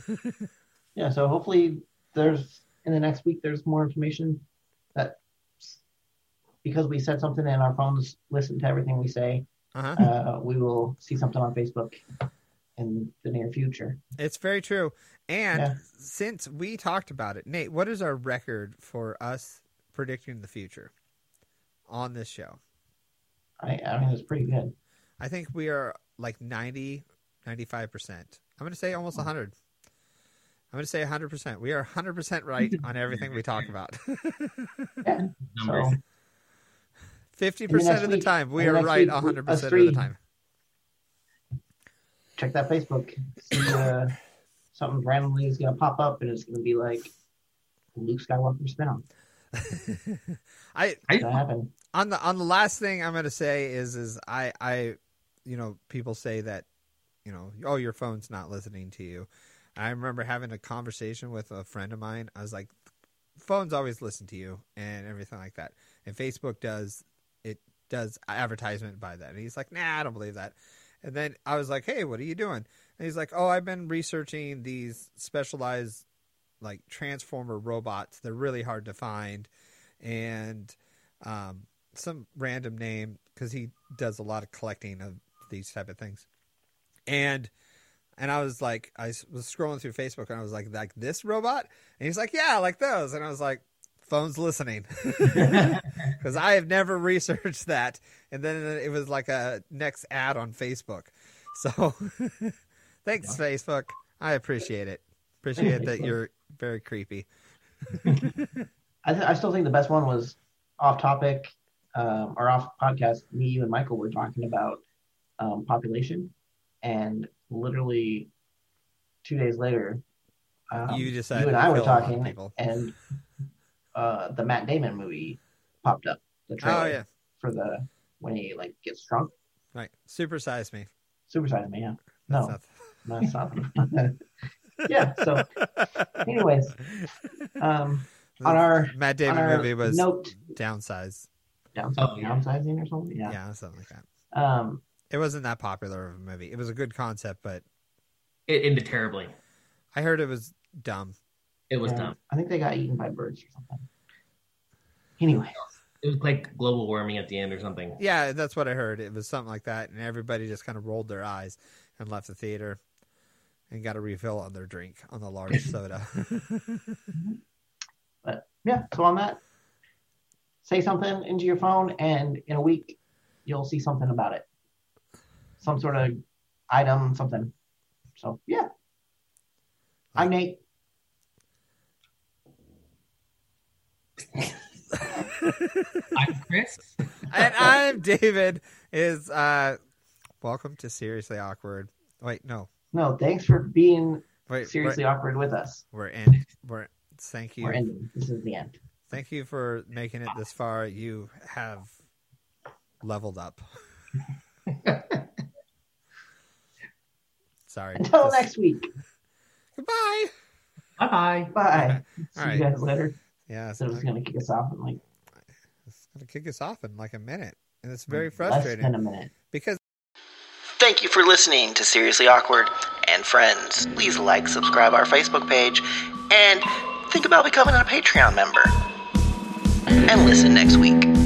yeah. So hopefully, there's in the next week there's more information that because we said something and our phones listen to everything we say, Uh huh. uh, we will see something on Facebook in the near future. It's very true. And Yeah. since we talked about it, Nate, what is our record for us predicting the future on this show? I, I mean, it's pretty good. I think we are like 90, 95%. I'm going to say almost 100. I'm going to say 100%. We are 100% right on everything we talk about. Yeah. So 50% next of the week- time, we in the are right week, 100% us of the time. Check that Facebook. See uh, something randomly is gonna pop up and it's gonna be like Luke Skywalker spinoff. I I, on the on the last thing I'm going to say is is I I you know people say that you know oh your phone's not listening to you. I remember having a conversation with a friend of mine. I was like, phones always listen to you and everything like that. And Facebook does it does advertisement by that. And he's like, nah, I don't believe that. And then I was like, hey, what are you doing? And he's like, oh, I've been researching these specialized like transformer robots. They're really hard to find, and um, some random name because he does a lot of collecting of these type of things. And and I was like, I was scrolling through Facebook and I was like, like this robot, and he's like, yeah, like those, and I was like, phone's listening because I have never researched that. And then it was like a next ad on Facebook. So thanks, Facebook. I appreciate it. Appreciate that you're very creepy. I, th- I still think the best one was off topic um, or off podcast. Me, you, and Michael were talking about um, population, and literally two days later, um, You decided you and I were kill a lot of talking, and uh, the Matt Damon movie popped up. The trailer Oh yeah, for the when he like gets drunk. right. Super size me. Super Size Me, yeah. That's No, not- no, it's not. yeah. So, anyways, um, on our Matt Damon our movie was note downsized. downsizing, Oh, yeah. downsizing or something. Yeah. Yeah. something like that. Um, It wasn't that popular of a movie. It was a good concept, but It ended terribly. I heard it was dumb. It was yeah, dumb. I think they got eaten by birds or something. Anyway, It was like global warming at the end or something. Yeah, that's what I heard. It was something like that, and everybody just kind of rolled their eyes and left the theater and got a refill on their drink on the large soda. Mm-hmm. but yeah. So on that, say something into your phone, and in a week, you'll see something about it. Some sort of item, something. So yeah. I'm Nate. I'm Chris. and I'm David. Is uh, welcome to Seriously Awkward. Wait, no, No, thanks for being wait. seriously awkward with us. we're, we're in. We're thank you. We're ending. This is the end. Thank you for making it this far. You have leveled up. Sorry. Until Just- next week. Goodbye. Bye bye. Bye. See All you right. guys later. Yeah, So it was gonna kick us off in like It's gonna kick us off in like a minute, and it's very frustrating. less frustrating than a minute. because Thank you for listening to Seriously Awkward. And friends, please like, subscribe our Facebook page, and think about becoming a Patreon member. And listen next week.